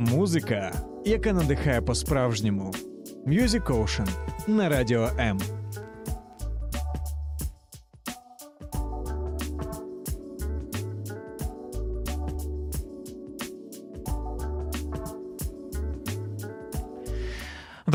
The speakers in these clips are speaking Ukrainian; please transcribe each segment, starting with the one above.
Музика, яка надихає по-справжньому. Music Ocean на радіо М.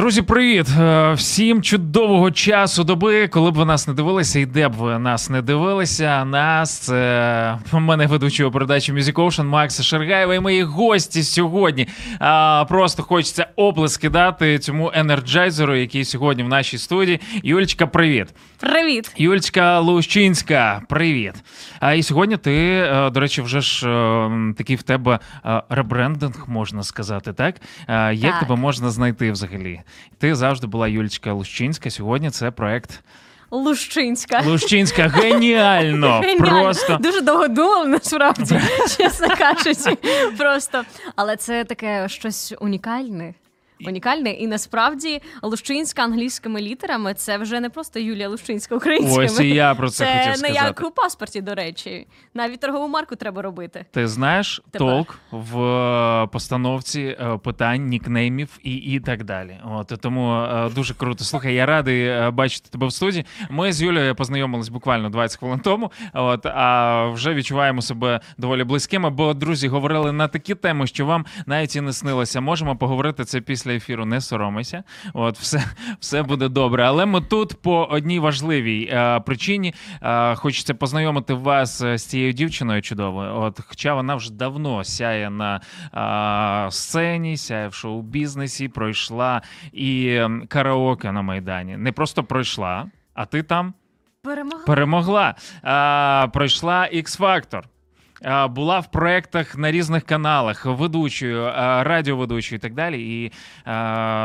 Друзі, привіт! Е, Всім чудового часу доби, коли б ви нас не дивилися, і де б ви нас не дивилися. Нас це мене ведучого передачі Music Ocean Макса Шергаєва і мої гості сьогодні. А, Просто хочеться оплески дати цьому енерджайзеру, який сьогодні в нашій студії. Юлечка, привіт! Привіт! Юльчка Лущинська, привіт. А і сьогодні ти, е, до речі, вже ж е, такий в тебе ребрендинг, можна сказати, так? Як Так. тебе можна знайти взагалі? Ти завжди була Юлічка Лущинська. Сьогодні це проект Лущинська. Лущинська. Геніально! Геніально. Просто Дуже довго думав, насправді, чесно кажучи. Просто. Але це таке щось унікальне. Унікальне, і насправді Лущинська англійськими літерами це вже не просто Юлія Лущинська українськими. ось і я про це, це хотів не як у паспорті, до речі. Навіть торгову марку треба робити. Ти знаєш Тепер. толк в е, постановці е, питань, нікнеймів і, і так далі. От тому е, дуже круто. Слухай, я радий бачити тебе в студії. Ми з Юлією познайомились буквально 20 хвилин тому. От а вже відчуваємо себе доволі близькими. Бо друзі говорили на такі теми, що вам навіть і не снилося. Можемо поговорити це після ефіру. Не соромайся. От все, все буде добре. Але ми тут по одній важливій е, причині. Е, хочеться познайомити вас е, з цією дівчиною чудовою. От, хоча вона вже давно сяє на е, сцені, сяє в шоу-бізнесі, пройшла і караоке на Майдані. Не просто пройшла, а ти там Перемога. перемогла. А, пройшла X-Factor. Була в проєктах на різних каналах, ведучою, радіоведучою і так далі. І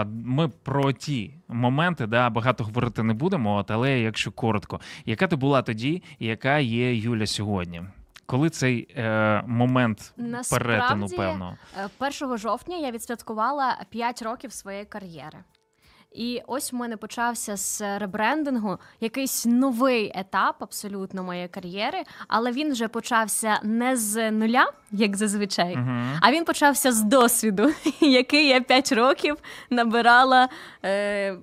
ми про ті моменти да, багато говорити не будемо, от, але якщо коротко, яка ти була тоді, яка є Юля сьогодні? Коли цей е, момент Насправді, перетину, певно. Е, 1 жовтня я відсвяткувала 5 років своєї кар'єри. І ось в мене почався з ребрендингу якийсь новий етап абсолютно моєї кар'єри, але він вже почався не з нуля, як зазвичай, Мгм. а він почався з досвіду, який я 5 років набирала. Е-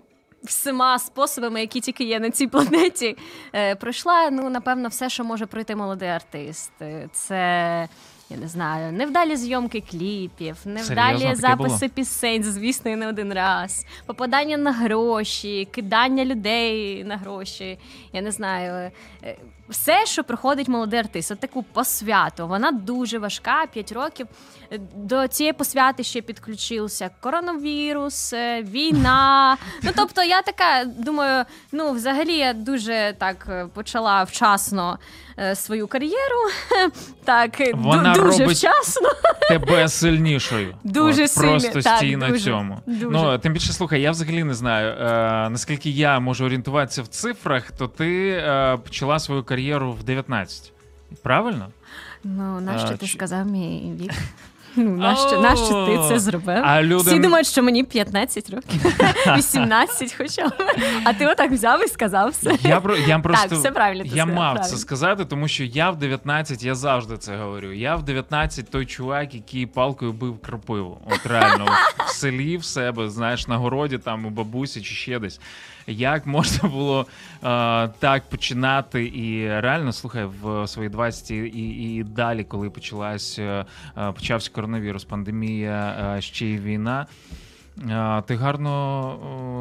Всіма способами, які тільки є на цій планеті, е, пройшла ну напевно все, що може пройти молодий артист. Е, Це я не знаю, невдалі зйомки кліпів, невдалі таке записи було? пісень, звісно, і не один раз, попадання на гроші, кидання людей на гроші. Я не знаю. е, Все, що проходить молодий артист, от таку посвяту. Вона дуже важка, 5 років. Е, До цієї посвяти ще підключився коронавірус, е, війна. Ну тобто, я така думаю, ну взагалі я дуже так почала вчасно свою кар'єру. Так, Вона ду- дуже робить вчасно. тебе сильнішою. Дуже От, сильно, Просто так, стій на цьому. дуже. Ну, тим більше, слухай, я взагалі не знаю, е, наскільки я можу орієнтуватися в цифрах, то ти е, почала свою кар'єру в 19. Правильно? Ну, нащо А, ти чи- сказав мій вік? Ну, нащо, нащо ти це зробив? а люди- Всі думають, що мені 15 років, 18 хоча б. А ти отак взяв і сказав все. Я, про- я просто все правильно я сказав, мав це сказати, тому що я в 19, я завжди це говорю. Я в 19 той чувак, який палкою бив крапиву. От реально в селі в себе, знаєш, на городі, там у бабусі чи ще десь. Як можна було е, так починати? І реально, слухай, в свої 20 і, і, далі, коли почалась, е, е, почався коронавірус, пандемія, е, ще й війна. е, Ти гарно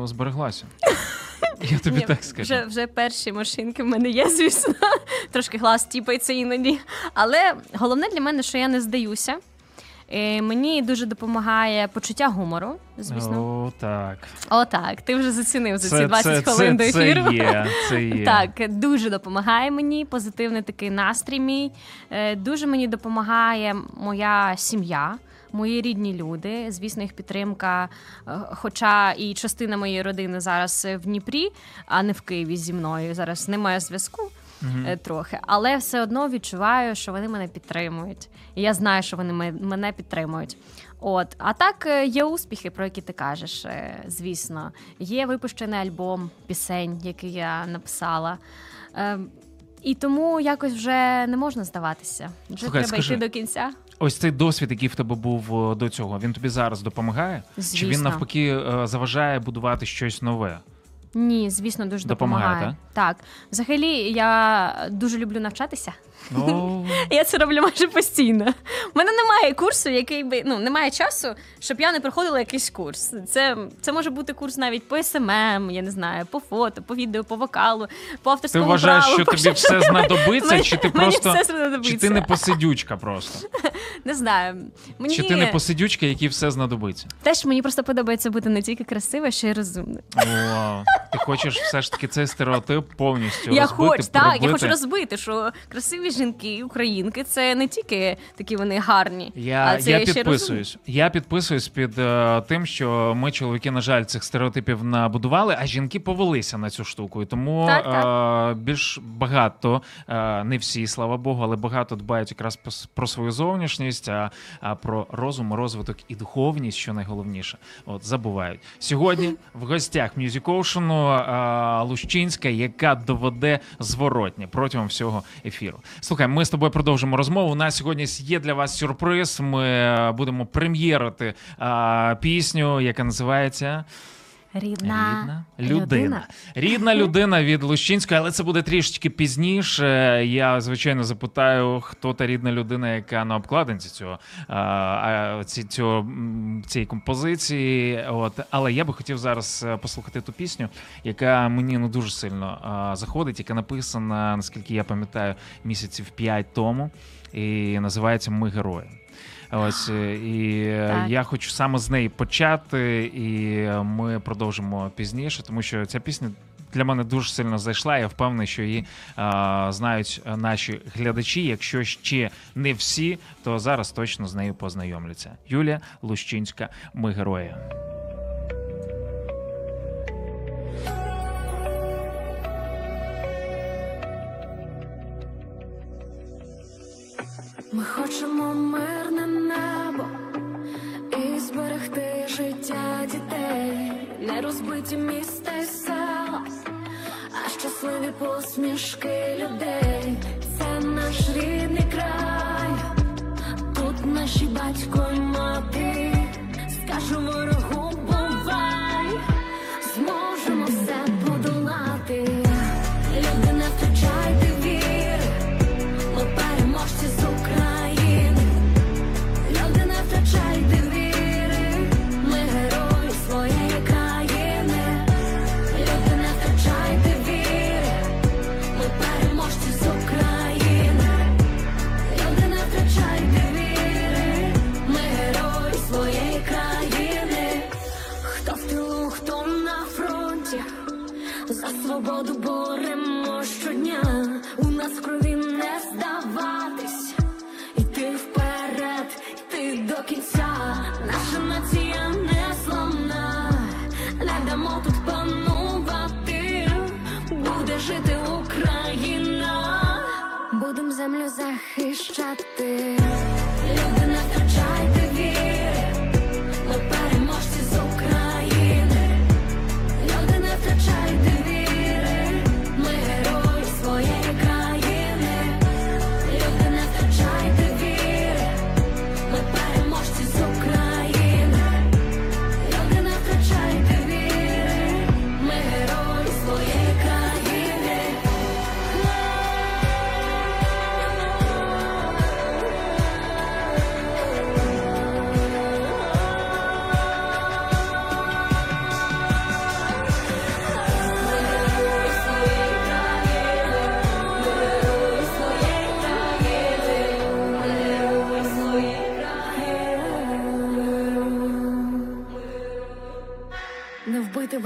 о, збереглася. Я тобі Ні, так скажу. Вже, вже перші машинки в мене є, звісно. Трошки глаз тіпається іноді. Але головне для мене, що я не здаюся. Е, Мені дуже допомагає почуття гумору, звісно. О, так. Отак, ти вже зацінив за ці 20 хвилин до ефіру. Це є, це є. Так, дуже допомагає мені позитивний такий настрій мій. Е, Дуже мені допомагає моя сім'я. Мої рідні люди, звісно, їх підтримка. е, Хоча і частина моєї родини зараз в Дніпрі, а не в Києві зі мною. Зараз немає зв'язку Е, трохи, але все одно відчуваю, що вони мене підтримують. І я знаю, що вони мене підтримують. От, а так е, є успіхи, про які ти кажеш, е, звісно. Є випущений альбом пісень, який я написала. І тому якось вже не можна здаватися. Вже Слухай, треба скажи, йти до кінця. Ось цей досвід, який в тебе був до цього, він тобі зараз допомагає? Чи він навпаки заважає будувати щось нове? Ні, звісно, дуже Допомагає, допомагає. Так, взагалі, я дуже люблю навчатися. Ну, Я це роблю майже постійно. У мене немає курсу, який би ну немає часу, щоб я не проходила якийсь курс. Це, це може бути курс навіть по СММ, я не знаю, по фото, по відео, по вокалу, по ти авторському вважаєш, праву, що тобі все знадобиться, Мені- чи ти мені просто все знадобиться. чи ти не посидючка просто? Не знаю. Мені Чи ти не посидючка, якій все знадобиться? теж мені просто подобається бути не тільки красива, ще й розумною. О, ти хочеш все ж таки цей стереотип повністю Я розбити, хочу так, я хочу розбити, що красиві жінки, українки це не тільки такі вони гарні, Я, а це я ще підписуюсь. Я підписуюсь під е, тим, що ми, чоловіки, на жаль, цих стереотипів набудували, а жінки повелися на цю штуку. І тому Так, Е, більш багато, е, не всі, слава Богу, але багато дбають якраз про свою зовнішність, а, а про розум, розвиток і духовність, що найголовніше. От забувають. Сьогодні в гостях Music Ocean е, Лущинська, яка доведе зворотнє протягом всього ефіру. Слухай, ми з тобою продовжимо розмову. У нас сьогодні є для вас сюрприз. Ми будемо прем'єрити а, пісню, яка називається. Рідна, Рідна людина. Рідна людина від Лущинської, але це буде трішечки пізніше. Я звичайно запитаю, хто та рідна людина, яка на обкладинці цього ці, цього цієї композиції. От але я би хотів зараз е, послухати ту пісню, яка мені ну дуже сильно заходить, яка написана, наскільки я пам'ятаю, місяців п'ять тому, і називається Ми герої. Ось е, і е, Так. я хочу саме з неї почати, і ми продовжимо пізніше, тому що ця пісня. Для мене дуже сильно зайшла. Я впевнений, що її а, знають наші глядачі. Якщо ще не всі, то зараз точно з нею познайомляться. Юлія Лущинська, ми герої. Ми хочемо і зберегти життя дітей, не розбиті міста й села, а щасливі посмішки людей. Це наш рідний край, тут наші батько й мати. Скажу ворогу, За свободу боремо щодня. У нас в крові не здаватись, іти вперед, йти до кінця. Наша нація не зламна, не дамо тут панувати. Буде жити Україна, будем землю захищати.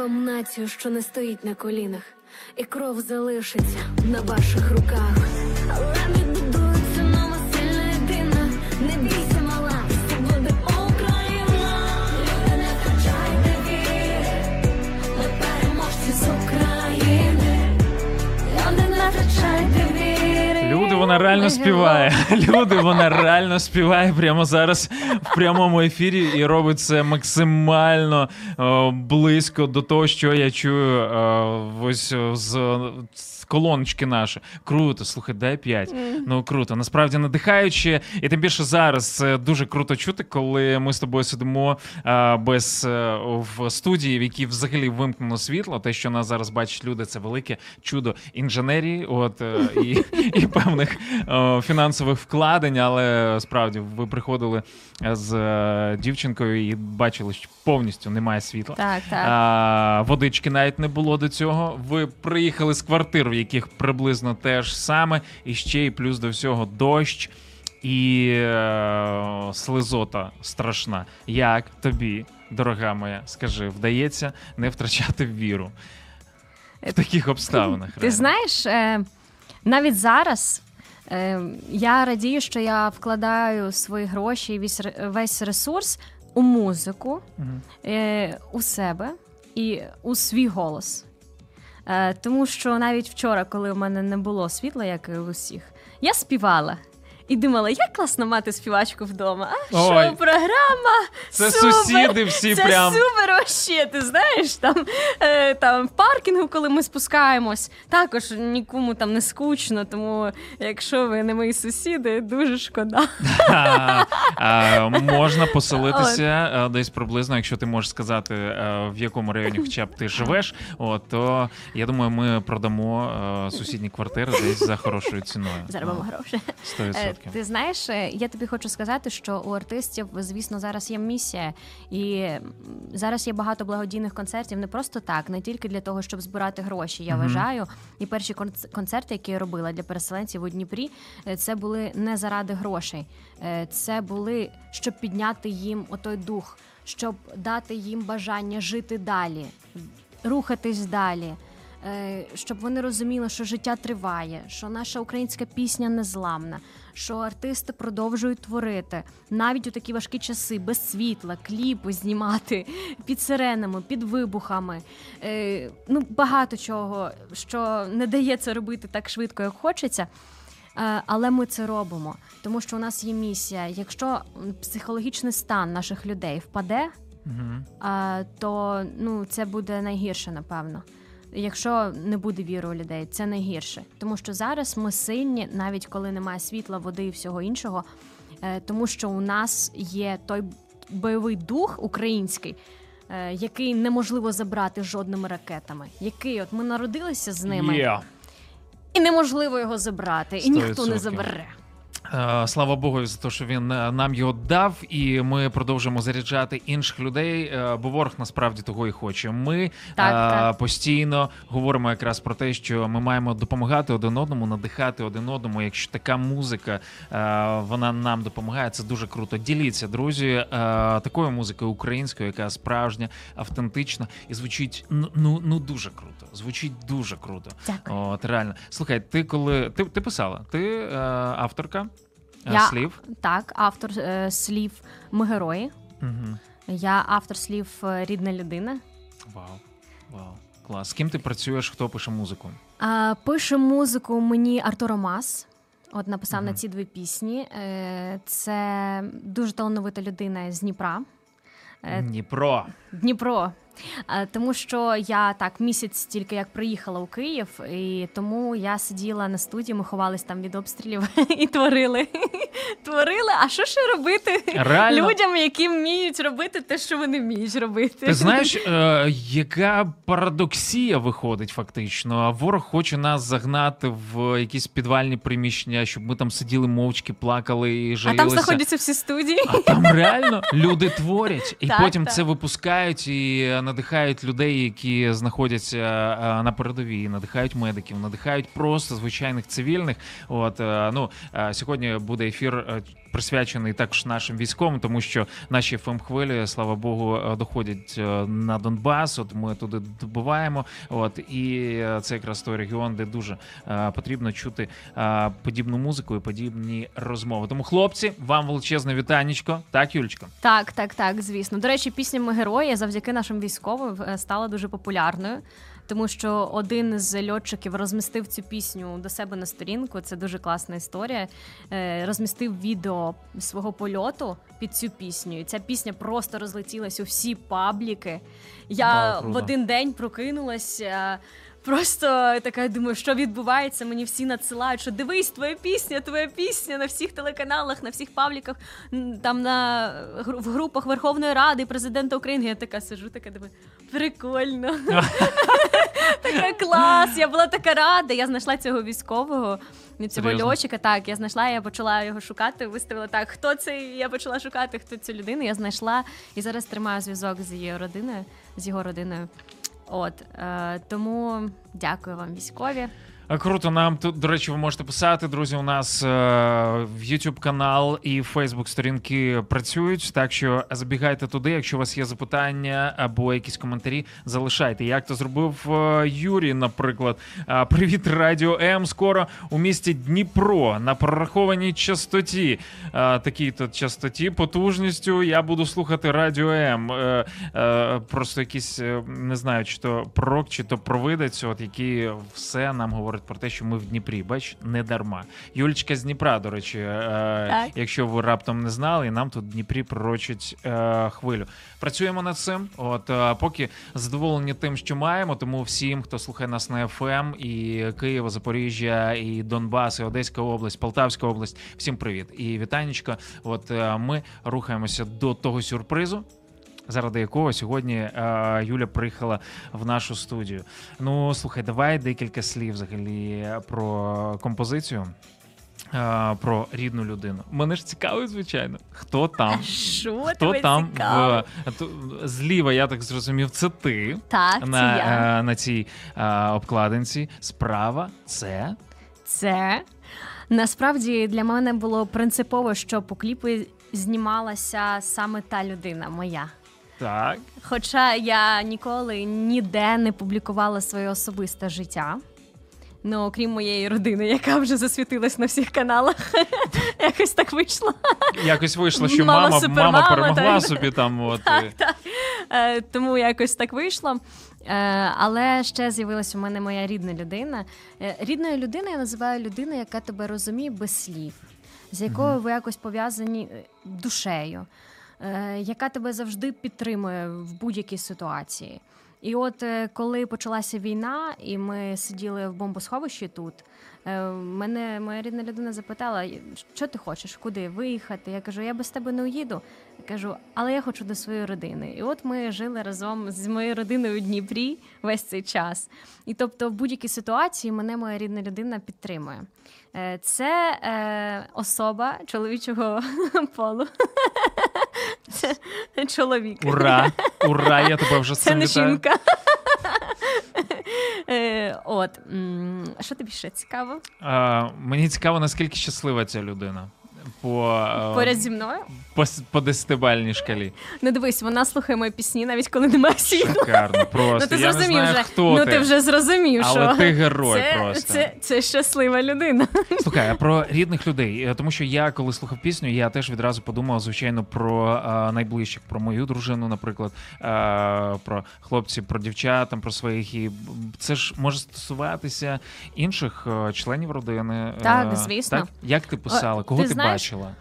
Вам націю, що не стоїть на колінах, і кров залишиться на ваших руках. Реально співає. Люди, вона реально співає прямо зараз в прямому ефірі і робить це максимально е, близько до того, що я чую е, ось е, з, з колоночки наші. Круто, слухай, дай 5. Ну круто. Насправді надихаюче, і тим більше зараз це дуже круто чути, коли ми з тобою сидимо а, без е, в студії, в якій взагалі вимкнено світло. Те, що нас зараз бачать люди, це велике чудо інженерії, от е, і, і певних е, фінансових вкладень. Але справді ви приходили з е, дівчинкою і бачили, що повністю немає світла. Так, так. А, водички навіть не було до цього. Ви приїхали з квартир, в яких приблизно те ж саме, і ще й плюс до всього дощ і е, слизота страшна. Як тобі, дорога моя, скажи, вдається не втрачати віру в таких обставинах? Ти знаєш, е, навіть зараз е, я радію, що я вкладаю свої гроші і весь, весь ресурс у музику, е, у себе і у свій голос. Е, тому що навіть вчора, коли у мене не було світла, як і у всіх, я співала. І думала, як класно мати співачку вдома. А Ой. програма? Це Супер! сусіди всі Це прям. супер вообще, ти знаєш, там, е, там в паркінгу, коли ми спускаємось, також нікому там не скучно, тому якщо ви не мої сусіди, дуже шкода. А, а, можна поселитися а, десь приблизно, якщо ти можеш сказати, а, в якому районі хоча б ти живеш, от, то я думаю, ми продамо а, сусідні квартири десь за хорошою ціною. Заробимо гроші. Сто Е, відсотків. Ти знаєш, е, я тобі хочу сказати, що у артистів, звісно, зараз є місія, і зараз є багато благодійних концертів не просто так, не тільки для того, щоб збирати гроші. Я Мгм. вважаю, і перші конц- концерти, які я робила для переселенців у Дніпрі, е, це були не заради грошей, Е, це були щоб підняти їм отой дух, щоб дати їм бажання жити далі, рухатись далі. Щоб вони розуміли, що життя триває, що наша українська пісня незламна, що артисти продовжують творити навіть у такі важкі часи, без світла, кліпи знімати під сиренами, під вибухами. Е, Ну, багато чого, що не дає це робити так швидко, як хочеться. Е, Але ми це робимо, тому що у нас є місія. Якщо психологічний стан наших людей впаде, а, то ну, це буде найгірше, напевно. Якщо не буде віри у людей, це найгірше. Тому що зараз ми сильні, навіть коли немає світла, води і всього іншого, е, тому що у нас є той бойовий дух український, е, який неможливо забрати жодними ракетами. Який от ми народилися з ними, Є. і неможливо його забрати, і Сто ніхто не забере. Е, Слава Богу, за те, що він е, нам його дав, і ми продовжуємо заряджати інших людей. е, Бо ворог насправді того і хоче. Ми Так, так. постійно говоримо якраз про те, що ми маємо допомагати один одному, надихати один одному. Якщо така музика вона нам допомагає, це дуже круто. Діліться, друзі, такою музикою українською, яка справжня, автентична і звучить ну, ну, ну дуже круто. Звучить дуже круто. Дякую. От реально. Слухай, ти коли ти, ти писала? Ти авторка Я- слів? Так, автор е, слів Ми герої. Угу. Я автор слів е, Рідна людина. Вау. Вау. Клас. З ким ти працюєш? Хто пише музику? А, пише музику мені Артур Мас. От написав на ці дві пісні. Е, Це дуже талановита людина з Дніпра. Е, Дніпро. Дніпро. Е, Тому що я так місяць тільки як приїхала у Київ, і тому я сиділа на студії, ми ховались там від обстрілів і творили. Творили, а що ще робити Реально? людям, які вміють робити те, що вони вміють робити? Ти знаєш, е, яка парадоксія виходить фактично? А ворог хоче нас загнати в якісь підвальні приміщення, щоб ми там сиділи мовчки, плакали і а там знаходяться всі студії. А там реально люди творять, і Так, потім так. це випускають і надихають людей, які знаходяться е, на передовій, надихають медиків, надихають просто звичайних цивільних. От е, ну е, сьогодні буде ефір. е, Присвячений також нашим військовим, тому що наші фм хвилі, слава Богу, е, доходять е, на Донбас. От ми туди добуваємо. От і е, це якраз той регіон, де дуже е, потрібно чути е, подібну музику і подібні розмови. Тому, хлопці, вам величезне вітанечко. Так, Юлечко? Так, так, так, звісно. До речі, пісня Ми герої завдяки нашим військовим е, стала дуже популярною. Тому що один з льотчиків розмістив цю пісню до себе на сторінку. Це дуже класна історія. Е, Розмістив відео свого польоту під цю пісню. І ця пісня просто розлетілась у всі пабліки. Я да, в один день прокинулася. Просто така думаю, що відбувається. Мені всі надсилають, що дивись, твоя пісня, твоя пісня на всіх телеканалах, на всіх пабліках, там на в групах Верховної Ради, президента України. Я така сижу, така думаю, прикольно. така клас. Я була така рада. Я знайшла цього військового. Цього льотчика, так, я знайшла, я почала його шукати, виставила так, хто це? Я почала шукати, хто цю людину. Я знайшла і зараз тримаю зв'язок з її родиною, з його родиною. От е, тому дякую вам, військові. А, Круто, нам тут, до речі, ви можете писати, друзі. У нас е, в YouTube канал і Facebook сторінки працюють. Так що забігайте туди. Якщо у вас є запитання або якісь коментарі, залишайте. Як то зробив е, Юрій, наприклад. Привіт, Радіо М. Скоро у місті Дніпро на прорахованій частоті. Такій то частоті, потужністю. Я буду слухати Радіо М. Е, е, Просто якийсь е, не знаю, чи то пророк, чи то провидець, от який все нам говорить про те, що ми в Дніпрі. Бач, не дарма. Юлічка з Дніпра, до речі, е, якщо ви раптом не знали, нам тут в Дніпрі пророчить е, хвилю. Працюємо над цим. От е, поки задоволені тим, що маємо. Тому всім, хто слухає нас на ФМ, і Києва, Запоріжжя, і Донбас, і Одеська область, Полтавська область. Всім привіт і вітанечко. От е, ми рухаємося до того сюрпризу. Заради якого сьогодні е, Юля приїхала в нашу студію. Ну слухай, давай декілька слів взагалі про композицію, е, про рідну людину. Мене ж цікавить, звичайно, хто там. Що Хто там в зліва, я так зрозумів, це ти Так, це на, я. е, на цій е, обкладинці. Справа це Це насправді для мене було принципово, що по кліпу знімалася саме та людина моя. Так. Хоча я ніколи ніде не публікувала своє особисте життя. Ну, окрім моєї родини, яка вже засвітилась на всіх каналах. Якось так вийшло. Якось вийшло, що Мама мама, мама перемогла так. собі там. От, Так, так. Е, тому якось так вийшло. Е, але ще з'явилася у мене моя рідна людина. Е, рідною людиною я називаю людину, яка тебе розуміє без слів, з якою ви якось пов'язані е, душею, яка тебе завжди підтримує в будь-якій ситуації. І от е, коли почалася війна, і ми сиділи в бомбосховищі тут, е, мене моя рідна людина запитала, що ти хочеш, куди виїхати. Я кажу, я без тебе не уїду. Я кажу, але я хочу до своєї родини. І от ми жили разом з моєю родиною у Дніпрі весь цей час. І тобто, в будь-якій ситуації мене моя рідна людина підтримує. Е, Це е, особа чоловічого полу. Це чоловік. Ура! Ура! Я тебе вже Це не жінка. Е, От що тобі ще цікаво? Мені цікаво, наскільки щаслива ця людина. По, е, Поряд зі мною? по, по десятибальній шкалі. Ну дивись, вона слухає мої пісні, навіть коли немає світла. Шикарно, просто. Ну ти я не знаю, вже. хто ну ти. ти вже зрозумів, Але що ти герой це, просто. Це, це щаслива людина. Слухай, а про рідних людей, Е, тому що я коли слухав пісню, я теж відразу подумав, звичайно, про е, найближчих, про мою дружину, наприклад, е, про хлопців, про дівчат, там, про своїх. І це ж може стосуватися інших членів родини. Так, звісно. Так? Як ти писала? Кого ти ти, знаєш, бачила?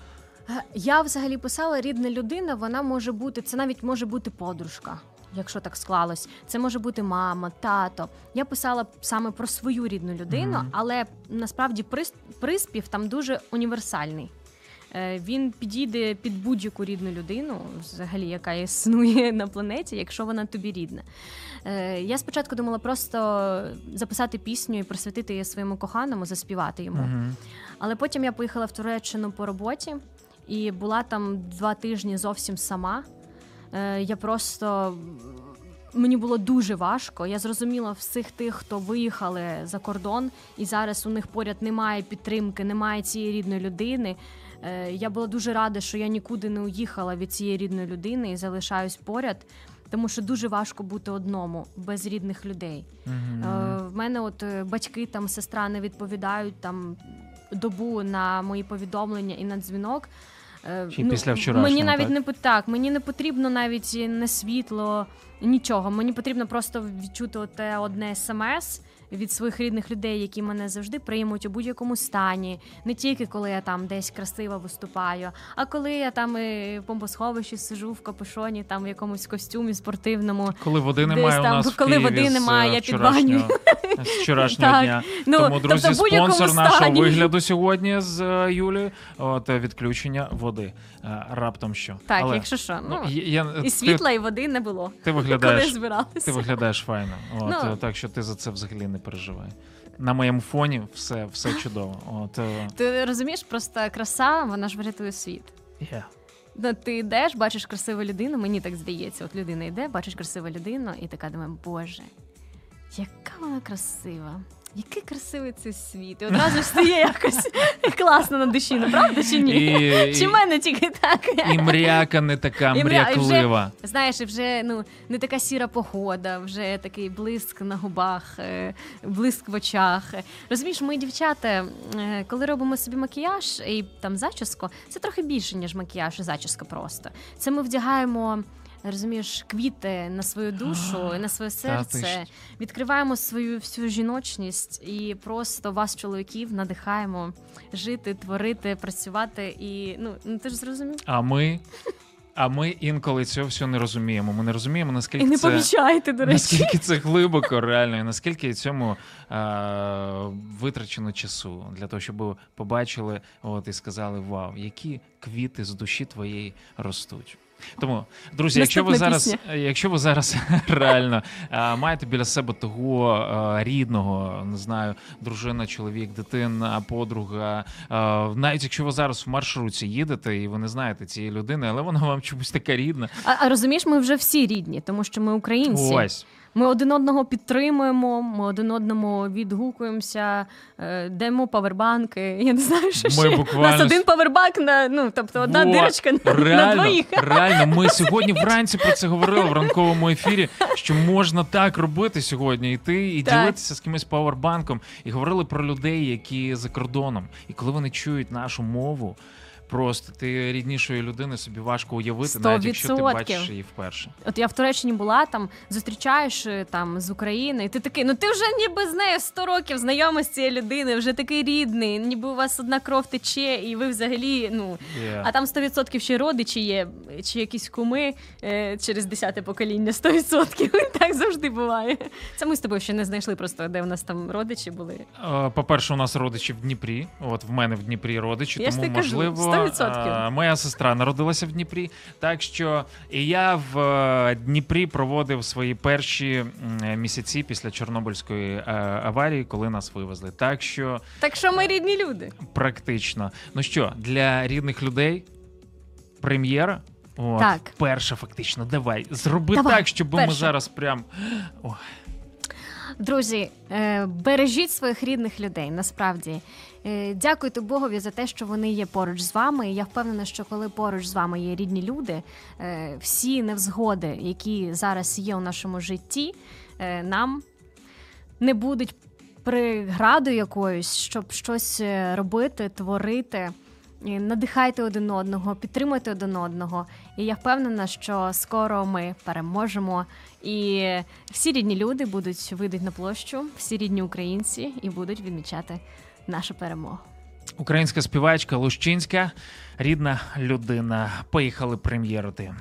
Я взагалі писала рідна людина, вона може бути, це навіть може бути подружка. Якщо так склалось, це може бути мама, тато. Я писала саме про свою рідну людину, Мгм. але насправді прис- приспів там дуже універсальний. Е, Він підійде під будь-яку рідну людину, взагалі, яка існує на планеті, якщо вона тобі рідна. Е, Я спочатку думала просто записати пісню і присвятити її своєму коханому, заспівати йому. Мгм. Але потім я поїхала в Туреччину по роботі і була там два тижні зовсім сама. Е, Я просто мені було дуже важко. Я зрозуміла всіх тих, хто виїхали за кордон, і зараз у них поряд немає підтримки, немає цієї рідної людини. Е, Я була дуже рада, що я нікуди не уїхала від цієї рідної людини і залишаюсь поряд, тому що дуже важко бути одному без рідних людей. Мгм. Е, В мене от е, батьки там сестра не відповідають там добу на мої повідомлення і на дзвінок. Е, Чи після вчорашнього, мені навіть так? не так, мені не потрібно навіть не світло, нічого. Мені потрібно просто відчути те одне смс від своїх рідних людей, які мене завжди приймуть у будь-якому стані, не тільки коли я там десь красиво виступаю, а коли я там і в бомбосховищі сижу в капюшоні, там в якомусь костюмі спортивному. Коли води Десь немає у нас коли Києві води немає, е, я під вчорашнього. з вчорашнього Так. дня. Ну, Тому, друзі, тобто в будь-якому спонсор нашого вигляду сьогодні з е, Юлією. От е, відключення води. Е, Раптом що. Так, Але, якщо що, ну, я, я- і ти- світла, і води не було. Ти Коли виглядаєш, збиралися. ти виглядаєш файно. От, Ну. е, так що ти за це взагалі не переживай. На моєму фоні все, все чудово. От, е, Ти розумієш, просто краса, вона ж врятує світ. Yeah. Ну, ти йдеш, бачиш красиву людину, мені так здається. От людина йде, бачиш красиву людину, і така думає, боже, яка вона красива. Який красивий цей світ. І одразу ж стає якось класно на душі, ну правда чи ні? І, Чи в мене тільки так? і мряка не така І мря- і вже- мряклива. Знаєш, і вже ну не така сіра погода, вже такий блиск на губах, е, блиск в очах. Розумієш, ми дівчата, е, коли робимо собі макіяж і там зачіску, це трохи більше ніж макіяж і зачіска просто. Це ми вдягаємо. Розумієш, квіти на свою душу, і на своє серце, відкриваємо свою всю жіночність і просто вас, чоловіків, надихаємо жити, творити, працювати. І ну, ну ти ж зрозумів? А ми. А ми інколи цього всього не розуміємо. Ми не розуміємо, наскільки І не це помічаєте, до речі. наскільки це глибоко, реально, і наскільки цьому е, витрачено часу для того, щоб побачили от, і сказали: Вау, які квіти з душі твоєї ростуть. Тому, друзі, якщо ви зараз, якщо ви зараз реально е, маєте біля себе того е, рідного, не знаю, дружина, чоловік, дитина, подруга, е, навіть якщо ви зараз в маршрутці їдете і ви не знаєте цієї людини, але вона вам чомусь така рідна. А, а розумієш, ми вже всі рідні, тому що ми українці. Ось. Ми один одного підтримуємо, ми один одному відгукуємося, е, даємо павербанки. Я не знаю, що Ми ще. буквально У нас один павербанк на ну, тобто одна Во, дирочка на, на двоїх. Реально, ми сьогодні вранці про це говорили в ранковому ефірі, що можна так робити сьогодні, йти і Так. ділитися з кимось павербанком. І говорили про людей, які за кордоном. І коли вони чують нашу мову. Просто ти ріднішої людини собі важко уявити, Сто навіть якщо ти бачиш її вперше. От я в Туреччині була, там зустрічаєш е, там з України, і ти такий, ну ти вже ніби з нею 100 років знайомий з цією людиною, вже такий рідний, ніби у вас одна кров тече, і ви взагалі, ну. Є. А там 100% ще родичі є, чи якісь куми е, через десяте покоління, 100%. так завжди буває. Це ми з тобою ще не знайшли просто, де у нас там родичі були. Е, По-перше, у нас родичі в Дніпрі. От в мене в Дніпрі родичі, Я тому можливо 100%. е, моя сестра народилася в Дніпрі. Так що і я в е, Дніпрі проводив свої перші місяці після Чорнобильської е, аварії, коли нас вивезли. Так що Так що ми рідні люди. практично. Ну що, для рідних людей прем'єра. От, Так. перша фактично. Давай, зроби Давай, так, щоб ми зараз прям. Ой, Друзі, е, бережіть своїх рідних людей. Насправді дякуйте Богові за те, що вони є поруч з вами. Я впевнена, що коли поруч з вами є рідні люди, е, всі невзгоди, які зараз є у нашому житті, е, нам не будуть приградою якоюсь, щоб щось е, робити, творити. Надихайте один одного, підтримуйте один одного. І я впевнена, що скоро ми переможемо. І всі рідні люди будуть вийдуть на площу, всі рідні українці і будуть відмічати нашу перемогу. Українська співачка Лущинська, рідна людина. Поїхали прем'єрити.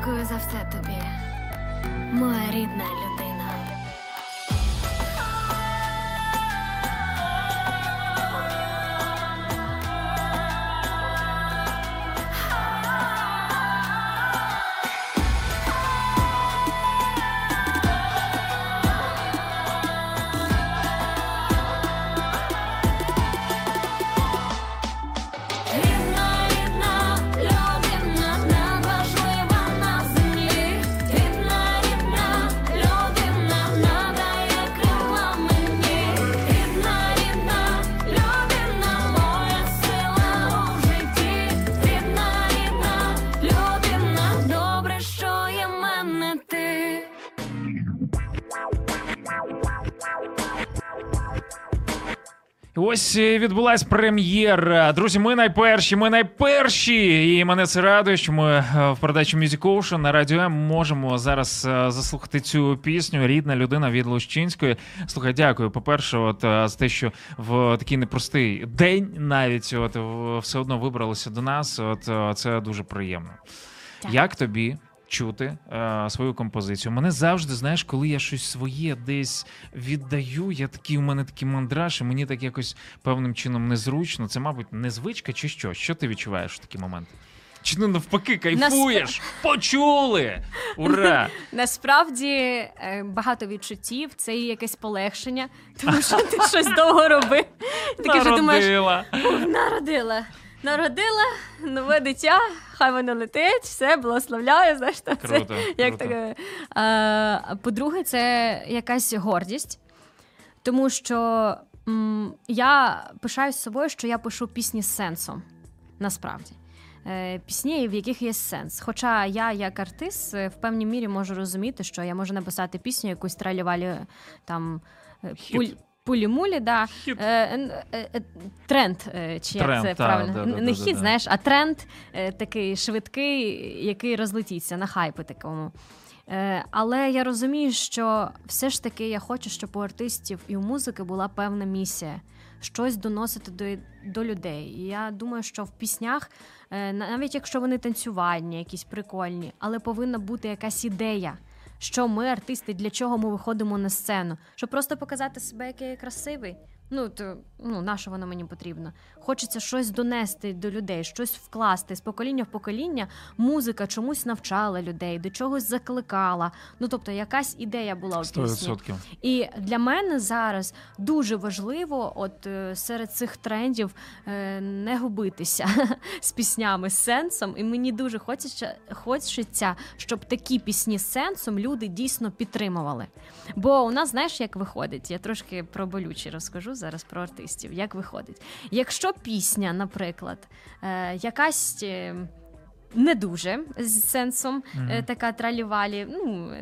Дякую за все тобі, моя рідна людина. Ось е, відбулась прем'єра. Друзі, ми найперші, ми найперші. І мене це радує, що ми е, в передачі Music Ocean на радіо М можемо зараз е, заслухати цю пісню. Рідна людина від Лущинської. Слухай, дякую. По-перше, от за те, що в такий непростий день навіть от все одно вибралися до нас. От це дуже приємно. Дякую. Як тобі? Чути е, свою композицію. Мене завжди, знаєш, коли я щось своє десь віддаю, я такий, у мене такий мандраж, і мені так якось певним чином незручно. Це, мабуть, незвичка чи що? Що ти відчуваєш в такі моменти? Чи не навпаки кайфуєш? Почули! Ура! Насправді е, багато відчуттів, це і якесь полегшення, тому що ти щось довго робив. Таке вже думаєш, Народила. «Ух, народила. Нове дитя, хай воно летить, все благословляю. Знаєш, це Круто, як круто. таке. А, по-друге, це якась гордість, тому що м, я пишаюсь собою, що я пишу пісні з сенсом. Насправді. Е, Пісні, в яких є сенс. Хоча я, як артист, е, в певній мірі можу розуміти, що я можу написати пісню, якусь тралівалі там е, Хіт. Пулі-мулі, да. Е, е, е, тренд, чи Тренд, як це та, правильно? да, да, Не да, хіт, да. знаєш, а тренд такий швидкий, який розлетіться на хайпи такому. Але я розумію, що все ж таки я хочу, щоб у артистів і у музики була певна місія. Щось доносити до, до людей. І я думаю, що в піснях, навіть якщо вони танцювальні, якісь прикольні, але повинна бути якась ідея, що ми, артисти, для чого ми виходимо на сцену, щоб просто показати себе, який я красивий. Ну, то ну, на що воно мені потрібно? Хочеться щось донести до людей, щось вкласти з покоління в покоління. Музика чомусь навчала людей, до чогось закликала. Ну тобто, якась ідея була у пісні. відсотків. І для мене зараз дуже важливо, от е, серед цих трендів, е, не губитися з піснями з сенсом. І мені дуже хочеться, хочеться, щоб такі пісні з сенсом люди дійсно підтримували. Бо у нас, знаєш, як виходить? Я трошки про болючі розкажу зараз про артистів. Як виходить? Якщо пісня, наприклад, е, якась. е, Не дуже з сенсом, е, така тралівалі, ну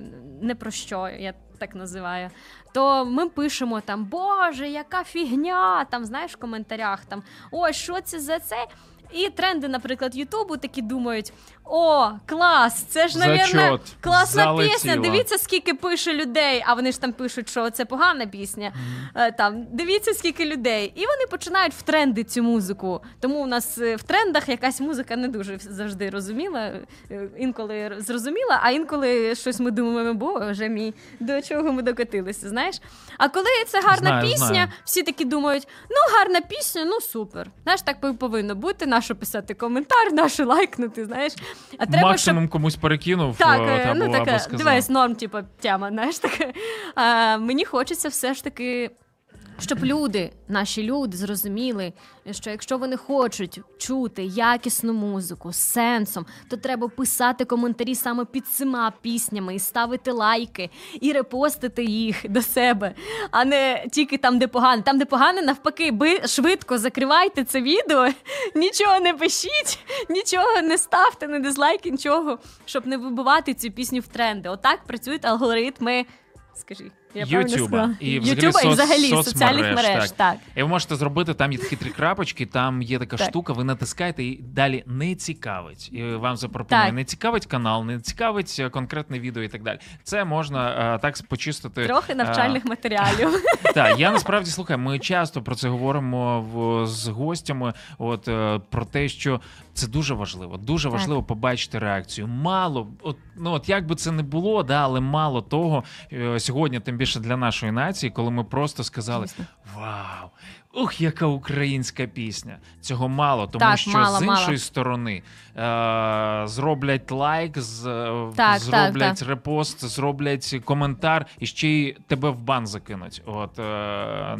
не про що, я так називаю. То ми пишемо там, Боже, яка фігня! Там знаєш в коментарях там ой, що це за це? І тренди, наприклад, Ютубу такі думають: о, клас! Це ж, навірно, класна Залетіло. пісня. Дивіться, скільки пише людей. А вони ж там пишуть, що це погана пісня. Е, Там дивіться, скільки людей. І вони починають в тренди цю музику. Тому у нас е, в трендах якась музика не дуже завжди розуміла. е, Інколи зрозуміла, а інколи щось ми думаємо, боже мій, до чого ми докотилися, знаєш? А коли це гарна Знаю, пісня, знаю. всі такі думають: ну, гарна пісня, ну супер. Знаєш, так пов- повинно бути. Нащо писати коментар, нащо лайкнути, знаєш? А треба, щоб Максимум комусь перекинув. так, е, е, ну або таке, дивись, норм, типу, тема, знаєш таке. А, мені хочеться все ж таки. Щоб люди, наші люди, зрозуміли, що якщо вони хочуть чути якісну музику з сенсом, то треба писати коментарі саме під цими піснями і ставити лайки, і репостити їх до себе, а не тільки там, де погано. Там, де погано, навпаки, би швидко закривайте це відео, нічого не пишіть, нічого не ставте, не дизлайки, нічого, щоб не вибивати цю пісню в тренди. Отак працюють алгоритми. Скажи. Ютуба і взагалі і соц- взагалі соцмереж, соціальних мереж. так. Так. І ви можете зробити там є такі три крапочки, там є така Так. штука, ви натискаєте і далі не цікавить. І вам запропонує не цікавить канал, не цікавить е, конкретне відео і так далі. Це можна е, так почистити. Трохи навчальних матеріалів. Так, я насправді слухай, ми часто про це говоримо в, з гостями. От е, про те, що це дуже важливо. Дуже Так. важливо побачити реакцію. Мало, от ну от як би це не було, да, але мало того е, сьогодні, тим більше для нашої нації, коли ми просто сказали. Вау! Ух, яка українська пісня! Цього мало, тому Так, що мало, з іншої мало. сторони е, зроблять лайк, з, е, Так, зроблять так, репост, зроблять коментар і ще й тебе в бан закинуть. От, е,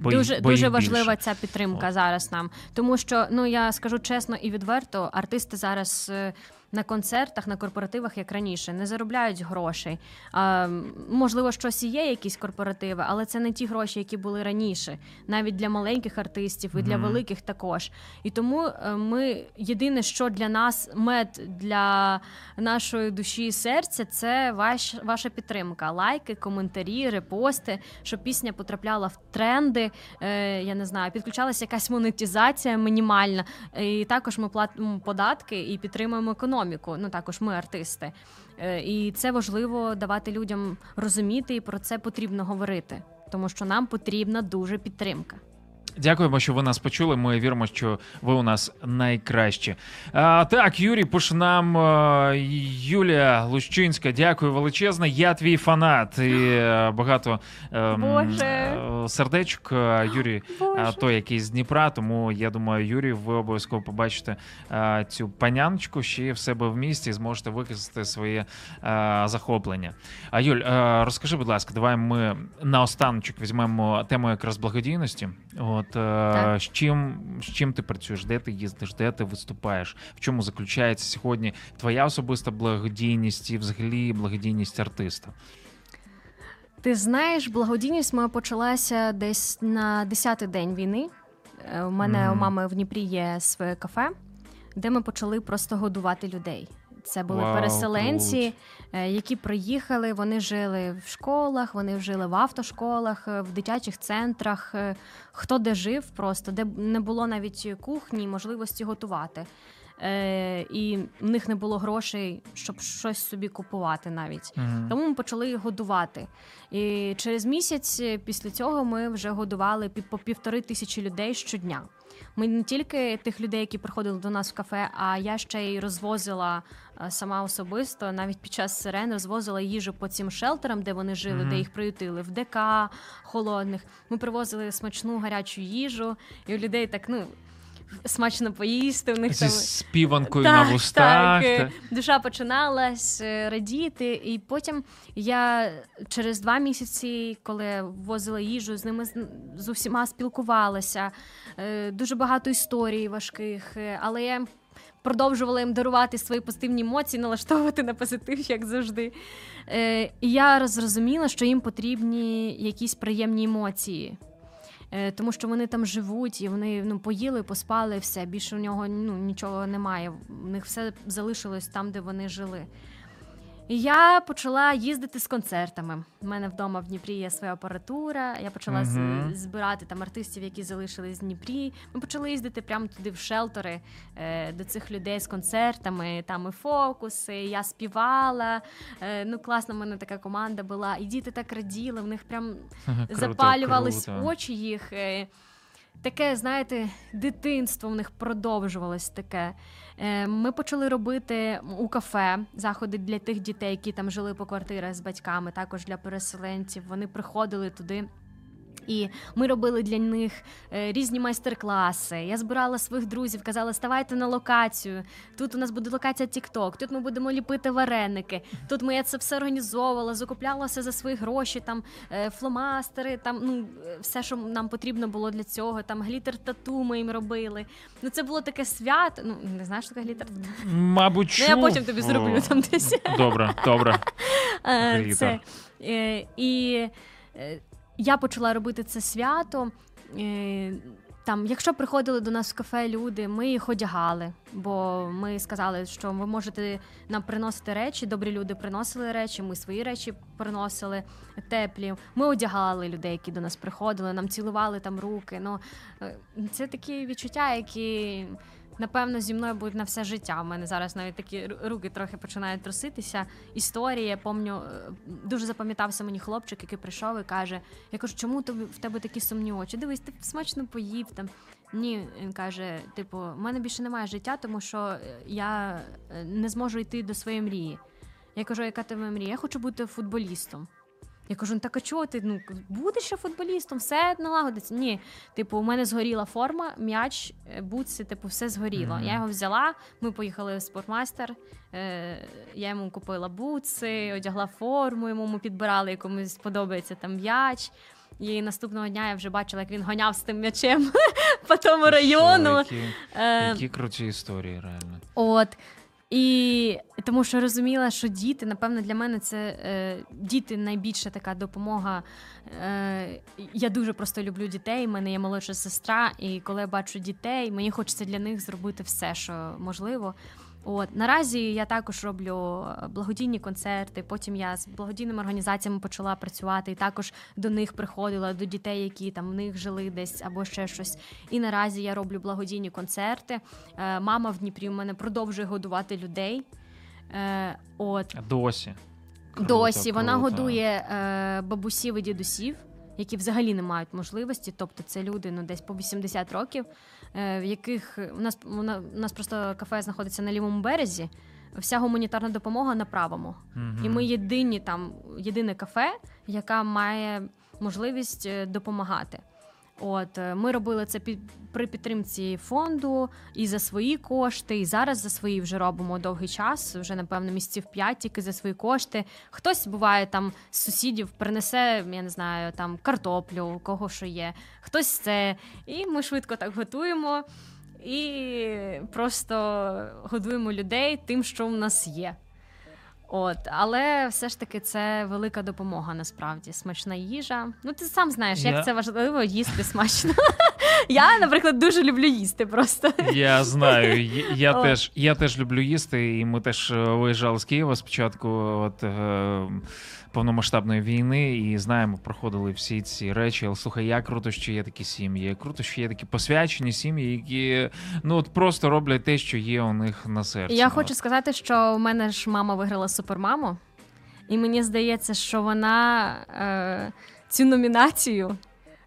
бо, дуже бо дуже важлива ця підтримка зараз нам. Тому що ну я скажу чесно і відверто, артисти зараз. е, На концертах, на корпоративах, як раніше, не заробляють грошей. А, можливо, щось і є, якісь корпоративи, але це не ті гроші, які були раніше, навіть для маленьких артистів і для Мгм. великих також. І тому е, ми єдине, що для нас мед для нашої душі і серця, це ваш, ваша підтримка. Лайки, коментарі, репости, щоб пісня потрапляла в тренди. Е, я не знаю, підключалася якась монетизація мінімальна. І також ми платимо податки і підтримуємо економіку. Ну також ми артисти. Е, і це важливо давати людям розуміти, і про це потрібно говорити. Тому що нам потрібна дуже підтримка. Дякуємо, що ви нас почули. Ми віримо, що ви у нас найкращі. А, так, Юрій пише нам е, Юлія Лущинська. Дякую величезно. Я твій фанат. І е, багато ем, Боже. е, сердечок. Юрій, Боже. той, який з Дніпра. Тому я думаю, Юрій, ви обов'язково побачите цю паняночку ще в себе в місті і зможете виказати своє захоплення. А Юль, розкажи, будь ласка, давай ми наостаночок візьмемо тему якраз благодійності. От е, Так. з чим з чим ти працюєш, де ти їздиш, де ти виступаєш? В чому заключається сьогодні твоя особиста благодійність і взагалі благодійність артиста? Ти знаєш, благодійність моя почалася десь на 10-й день війни. Е, У мене Мгм. у мами в Дніпрі є своє кафе, де ми почали просто годувати людей. Це були Вау, переселенці, е, які приїхали. Вони жили в школах, вони жили в автошколах, е, в дитячих центрах. е, Хто де жив, просто де не було навіть кухні, можливості готувати. Е, і в них не було грошей, щоб щось собі купувати навіть. Мгм. Тому ми почали їх годувати. І через місяць після цього ми вже годували по півтори тисячі людей щодня. Ми не тільки тих людей, які приходили до нас в кафе, а я ще й розвозила е, сама особисто, навіть під час сирен розвозила їжу по цим шелтерам, де вони жили, Мгм. де їх приютили, в ДК холодних. Ми привозили смачну гарячу їжу, і у людей так ну смачно поїсти. У них Зі там співанкою так, на вустах. Так, та- душа починалась е, радіти, і потім я через два місяці, коли возила їжу, з ними з- усіма спілкувалася. Е, Дуже багато історій важких, е, але я. Продовжувала їм дарувати свої позитивні емоції, налаштовувати на позитив, як завжди. Е, і я зрозуміла, що їм потрібні якісь приємні емоції. Е, тому що вони там живуть, і вони ну, поїли, поспали, все. Більше у нього ну, нічого немає. У них все залишилось там, де вони жили. І я почала їздити з концертами. У мене вдома в Дніпрі є своя апаратура. Я почала Мгм. збирати там артистів, які залишились в Дніпрі. Ми почали їздити прямо туди в шелтери е, до цих людей з концертами. Там і фокуси, я співала. Е, ну, класна в мене така команда була. І діти так раділи, в них прям Круто, запалювались круто. очі їх. е, Таке, знаєте, дитинство в них продовжувалось таке. Е, Ми почали робити у кафе заходи для тих дітей, які там жили по квартирах з батьками, також для переселенців. Вони приходили туди. І ми робили для них е, різні майстер-класи. Я збирала своїх друзів, казала, ставайте на локацію. Тут у нас буде локація TikTok, тут ми будемо ліпити вареники. Тут ми я це все організовувала, закупляла все за свої гроші, там е, фломастери, там ну е, все, що нам потрібно було для цього. Там глітер тату ми їм робили. Ну це було таке свято. Ну не знаєш, що таке глітер тату? Мабуть, Ну, я потім тобі зроблю О, там десь. Добре, добре. Це, і я почала робити це свято. Е, Там, якщо приходили до нас в кафе люди, ми їх одягали, бо ми сказали, що ви можете нам приносити речі. Добрі люди приносили речі, ми свої речі приносили теплі. Ми одягали людей, які до нас приходили, нам цілували там руки. Ну е, це такі відчуття, які напевно зі мною будуть на все життя. У мене зараз навіть такі руки трохи починають труситися. Історії, я пам'ятаю, е, дуже запам'ятався мені хлопчик, який прийшов і каже: Я кажу, чому тобі в тебе такі сумні очі? Дивись, ти смачно поїв там. Ні, він каже: типу, в мене більше немає життя, тому що е, я е, не зможу йти до своєї мрії. Я кажу, яка тебе мрія? Я хочу бути футболістом. Я кажу, ну так а чого ти? Ну будеш ще футболістом, все налагодиться. Ні, типу, у мене згоріла форма, м'яч, е, бутси, типу, все згоріло. Мгм. Я його взяла. Ми поїхали в спортмастер. Е, я йому купила бутси, одягла форму, йому ми підбирали, якомусь подобається там м'яч. І наступного дня я вже бачила, як він гоняв з тим м'ячем по тому що, району. Які, Е, які круті історії, реально. От. І тому що розуміла, що діти, напевно, для мене це е, діти найбільша така допомога. Е, я дуже просто люблю дітей. У мене є молодша сестра, і коли я бачу дітей, мені хочеться для них зробити все, що можливо. От наразі я також роблю е, благодійні концерти. Потім я з благодійними організаціями почала працювати, і також до них приходила до дітей, які там в них жили десь або ще щось. І наразі я роблю благодійні концерти. Е, Мама в Дніпрі у мене продовжує годувати людей. Е, От Досі. Круто, досі вона круто. годує е, бабусів і дідусів, які взагалі не мають можливості. Тобто це люди ну десь по 80 років, е, в яких у нас у нас просто кафе знаходиться на лівому березі. Вся гуманітарна допомога на правому. Мгм. І ми єдині там, єдине кафе, яка має можливість е, допомагати. От е, ми робили це під при підтримці фонду і за свої кошти, і зараз за свої вже робимо довгий час. Вже напевно місяців п'ять тільки за свої кошти. Хтось буває там з сусідів принесе, я не знаю, там картоплю, кого що є, хтось це. І ми швидко так готуємо і просто годуємо людей тим, що в нас є. От, але все ж таки це велика допомога насправді. Смачна їжа. Ну, ти сам знаєш, Я- як це важливо їсти смачно. Я, наприклад, дуже люблю їсти просто. Я знаю. Я, я, О. теж, я теж люблю їсти, і ми теж е, виїжджали з Києва спочатку от, е, повномасштабної війни, і знаємо, проходили всі ці речі. Але слухай, як круто, що є такі сім'ї. Круто, що є такі посвячені сім'ї, які ну от просто роблять те, що є у них на серці. Я хочу сказати, що у мене ж мама виграла супермаму, і мені здається, що вона е, цю номінацію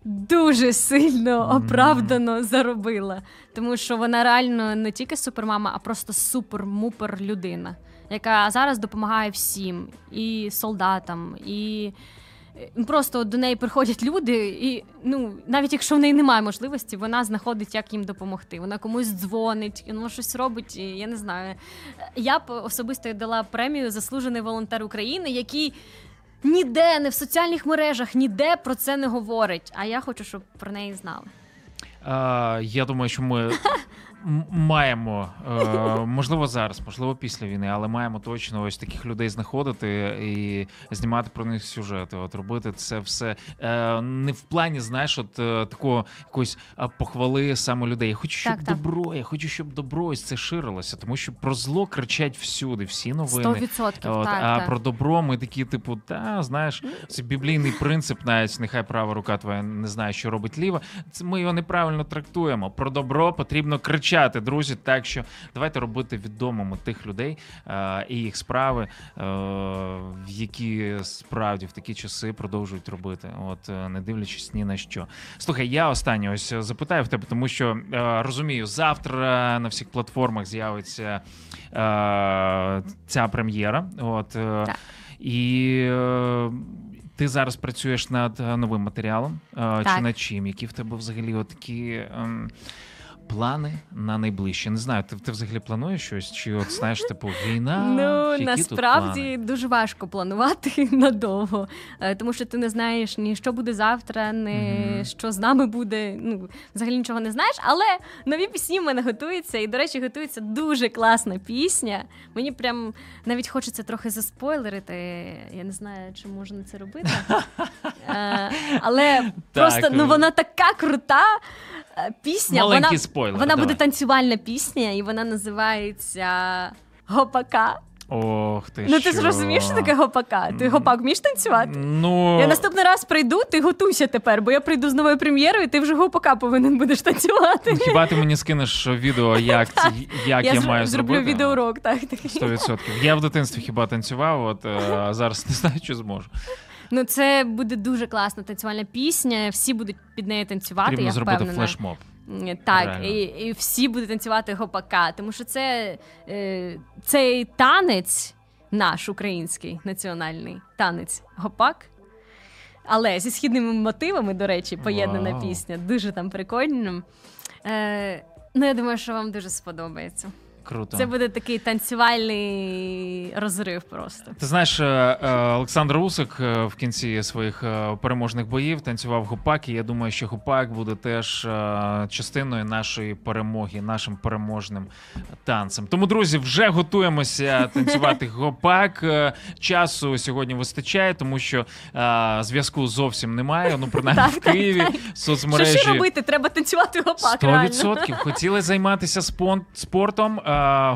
дуже сильно оправдано заробила. Тому що вона реально не тільки супермама, а просто супер-мупер людина, яка зараз допомагає всім, і солдатам, і. е, Просто до неї приходять люди, і ну навіть якщо в неї немає можливості, вона знаходить, як їм допомогти. Вона комусь дзвонить, вона щось робить. і Я не знаю. Я б особисто дала премію Заслужений волонтер України, який ніде, не в соціальних мережах, ніде про це не говорить. А я хочу, щоб про неї знали. А, я думаю, що ми маємо, е, можливо, зараз, можливо, після війни, але маємо точно ось таких людей знаходити і знімати про них сюжети. От робити це все е, не в плані, знаєш, от е, такого якоїсь похвали саме людей. Я хочу, щоб Так, так. добро, я хочу, щоб добро ось це ширилося, тому що про зло кричать всюди, всі Сто новини. відсотків. От, Так, а так. про добро ми такі, типу, та знаєш, це біблійний принцип, навіть нехай права рука твоя не знає, що робить ліва. Це ми його неправильно трактуємо. Про добро потрібно кричати, друзі. Так що давайте робити відомими тих людей е, і їх справи, е, які справді в такі часи продовжують робити. От е, не дивлячись ні на що. Слухай, я останнє ось запитаю в тебе, тому що е, розумію, завтра на всіх платформах з'явиться е, ця прем'єра. От е, Так. і е, ти зараз працюєш над новим матеріалом. е, Чи над чим? Які в тебе взагалі такі. Плани на найближче. Не знаю, ти, ти взагалі плануєш щось? Чи от знаєш, типу, війна? Ну насправді дуже важко планувати надовго, е, тому що ти не знаєш ні що буде завтра, ні Мгм. що з нами буде. Ну взагалі нічого не знаєш. Але нові пісні в мене готуються, і до речі, готується дуже класна пісня. Мені прям навіть хочеться трохи заспойлерити. Я не знаю, чи можна це робити. Е, Але просто ну е. вона така крута. Пісня Маленький вона, спойлер, Вона давай. буде танцювальна пісня, і вона називається Гопака. Ох ти Ну ти що? ж розумієш, що таке гопака? Ти гопак вмієш танцювати? Ну, Я наступний раз прийду, ти готуйся тепер, бо я прийду з новою прем'єрою, і ти вже гопака повинен будеш танцювати. хіба ти мені скинеш відео, як, як я, я маю зроблю зробити? відеоурок, так. такий. 100%. Я в дитинстві хіба танцював, от е, а зараз не знаю, чи зможу. Ну це буде дуже класна танцювальна пісня. Всі будуть під нею танцювати. Потрібно я зробити впевнена. флешмоб. Так, Реально. і, і всі будуть танцювати гопака, тому що це е, цей танець, наш український національний танець гопак. Але зі східними мотивами, до речі, поєднана Вау. пісня, дуже там прикольно. Е, ну, я думаю, що вам дуже сподобається. Круто. Це буде такий танцювальний розрив просто. Ти знаєш, е, е, Олександр Усик е, в кінці своїх переможних боїв танцював гупак, і я думаю, що гупак буде теж частиною нашої перемоги, нашим переможним танцем. Тому, друзі, вже готуємося танцювати гопак. Часу сьогодні вистачає, тому що зв'язку зовсім немає. Ну, принаймні в Києві соцмережі. Що ще робити? Треба танцювати гопак. Сто реально. відсотків. Хотіли займатися спортом,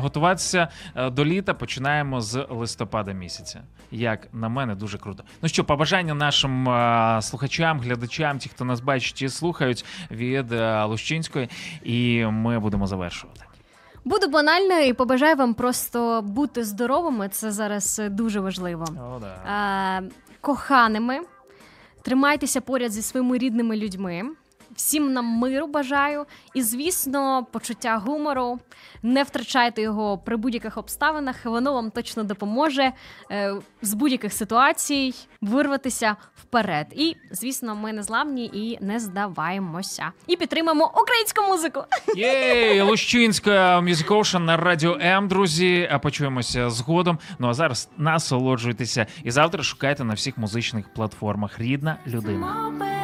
готуватися е, до літа. Починаємо з листопада місяця. Як на мене, дуже круто. Ну що, побажання нашим е, слухачам, глядачам, ті, хто нас бачить і слухають від е, Лущинської, і ми будемо завершувати. Буду банальною і побажаю вам просто бути здоровими. Це зараз е, дуже важливо. О, да. Е, коханими. Тримайтеся поряд зі своїми рідними людьми. Всім нам миру бажаю. І, звісно, почуття гумору. Не втрачайте його при будь-яких обставинах. Воно вам точно допоможе е, з будь-яких ситуацій вирватися вперед. І, звісно, ми не зламні і не здаваємося. І підтримаємо українську музику. Єй, Лущинська Music Ocean на радіо М, друзі. А почуємося згодом. Ну а зараз насолоджуйтеся. І завтра шукайте на всіх музичних платформах. Рідна людина.